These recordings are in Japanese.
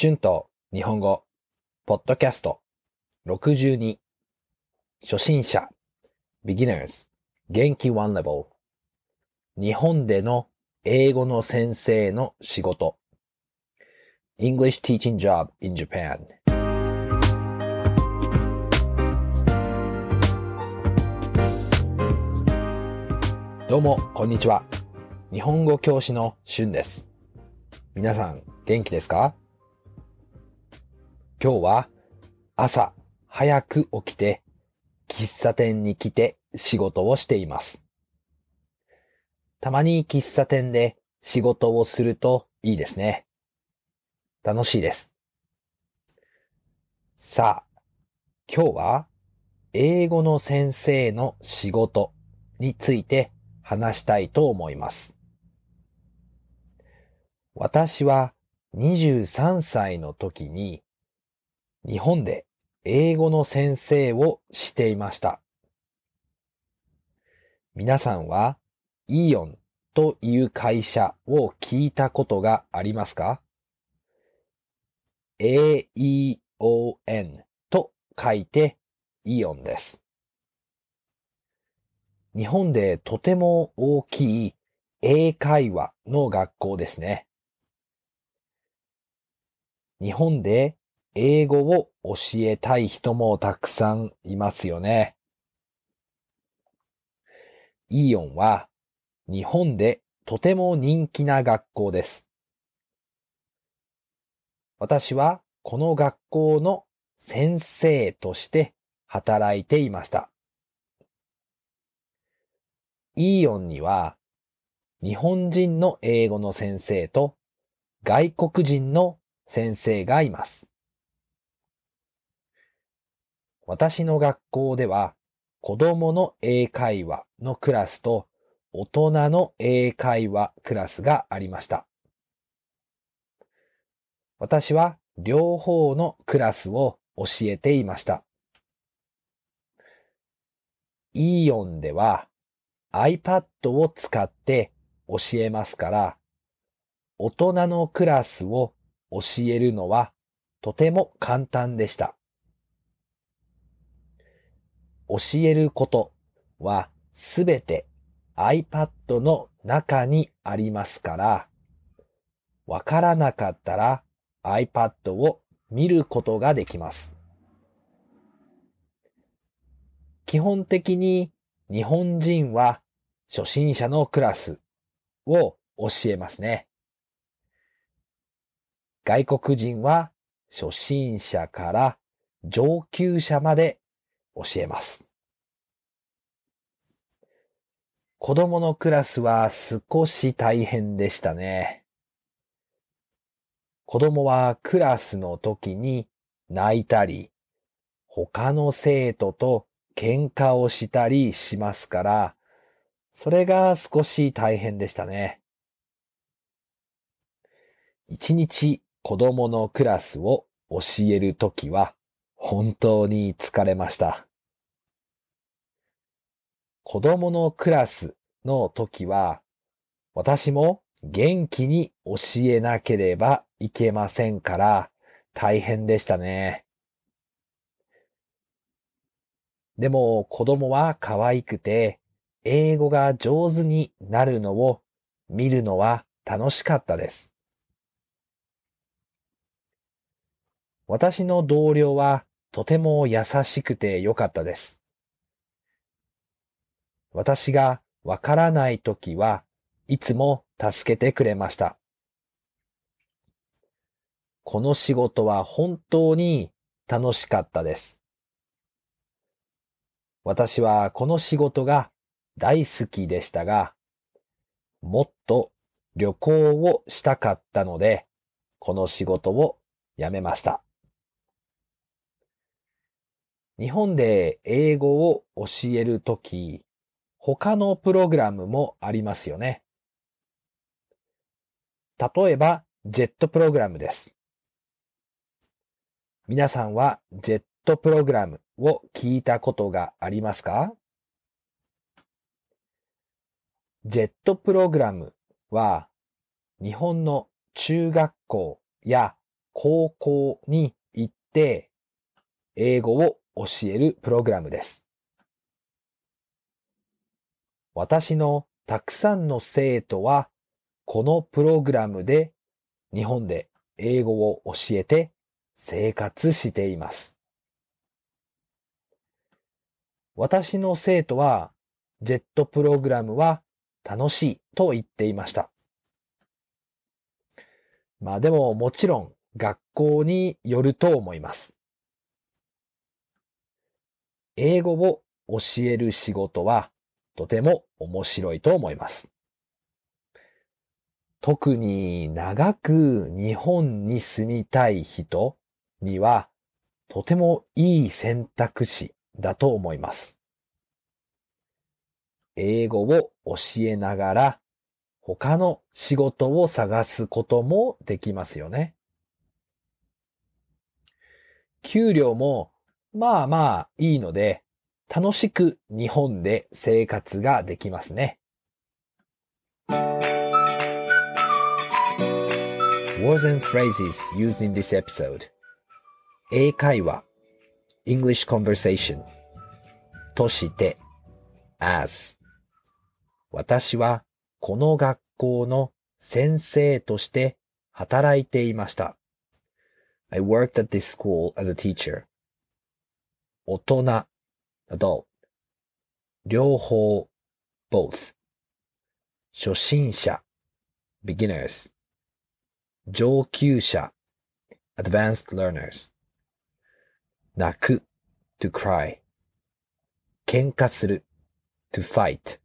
春と日本語、ポッドキャスト。62初心者。beginners 元気 one level 日本での英語の先生の仕事。English teaching job in Japan どうも、こんにちは。日本語教師の春です。皆さん、元気ですか？今日は朝早く起きて喫茶店に来て仕事をしています。たまに喫茶店で仕事をするといいですね。楽しいです。さあ、今日は英語の先生の仕事について話したいと思います。私は23歳の時に日本で英語の先生をしていました。皆さんはイオンという会社を聞いたことがありますか ?A-E-O-N と書いてイオンです。日本でとても大きい英会話の学校ですね。日本で英語を教えたい人もたくさんいますよね。イーオンは日本でとても人気な学校です。私はこの学校の先生として働いていました。イーオンには日本人の英語の先生と外国人の先生がいます。私の学校では子供の英会話のクラスと大人の英会話クラスがありました。私は両方のクラスを教えていました。イーオンでは iPad を使って教えますから、大人のクラスを教えるのはとても簡単でした。教えることはすべて iPad の中にありますから、わからなかったら iPad を見ることができます。基本的に日本人は初心者のクラスを教えますね。外国人は初心者から上級者まで教えます。子供のクラスは少し大変でしたね。子供はクラスの時に泣いたり、他の生徒と喧嘩をしたりしますから、それが少し大変でしたね。一日子供のクラスを教えるときは本当に疲れました。子供のクラスの時は私も元気に教えなければいけませんから大変でしたね。でも子供は可愛くて英語が上手になるのを見るのは楽しかったです。私の同僚はとても優しくてよかったです。私がわからないときはいつも助けてくれました。この仕事は本当に楽しかったです。私はこの仕事が大好きでしたが、もっと旅行をしたかったので、この仕事を辞めました。日本で英語を教えるとき、他のプログラムもありますよね。例えば、ジェットプログラムです。皆さんはジェットプログラムを聞いたことがありますか？ジェットプログラムは日本の中学校や高校に行って英語を教えるプログラムです。私のたくさんの生徒はこのプログラムで日本で英語を教えて生活しています。私の生徒はジェットプログラムは楽しいと言っていました。まあでももちろん学校によると思います。英語を教える仕事はとても面白いと思います。特に長く日本に住みたい人にはとてもいい選択肢だと思います。英語を教えながら他の仕事を探すこともできますよね。給料もまあまあいいので、楽しく日本で生活ができますね。Words and phrases used in this episode 英会話 English conversation として as 私はこの学校の先生として働いていました。I worked at this school as a teacher. 大人 adult 両方 both 初心者 beginners 上級者 advanced learners 泣く to cry 喧嘩する to fight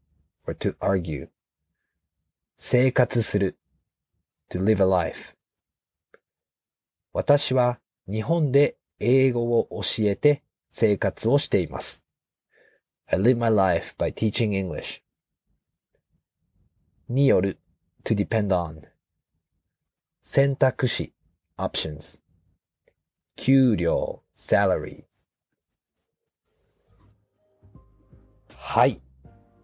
or to argue 生活する to live a life 私は日本で英語を教えて生活をしています。I live my life by teaching English. による to depend on 選択肢 options 給料 salary はい、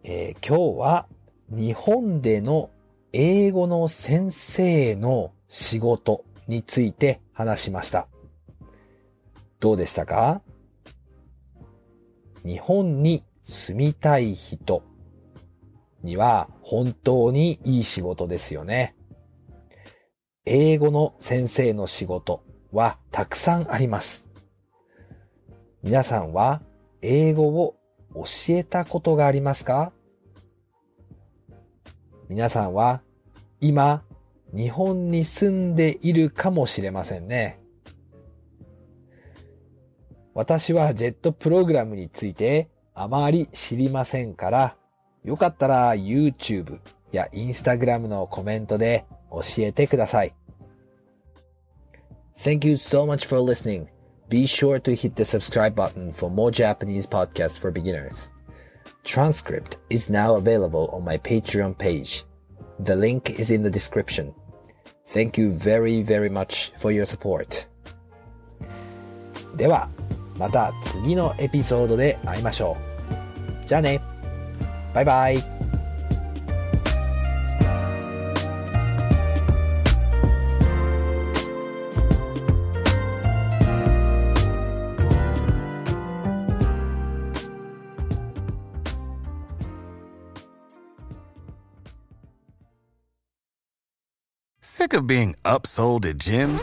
えー、今日は日本での英語の先生の仕事について話しました。どうでしたか日本に住みたい人には本当にいい仕事ですよね。英語の先生の仕事はたくさんあります。皆さんは英語を教えたことがありますか？皆さんは今日本に住んでいるかもしれませんね。私はジェットプログラムについてあまり知りませんから、よかったら YouTube や Instagram のコメントで教えてください。Thank you so much for listening. Be sure to hit the subscribe button for more Japanese podcasts for beginners. Transcript is now available on my Patreon page. The link is in the description. Thank you very, very much for your support. では、また次のエピソードで会いましょう。じゃあね。バイバイ。Sick of being upsold at gyms?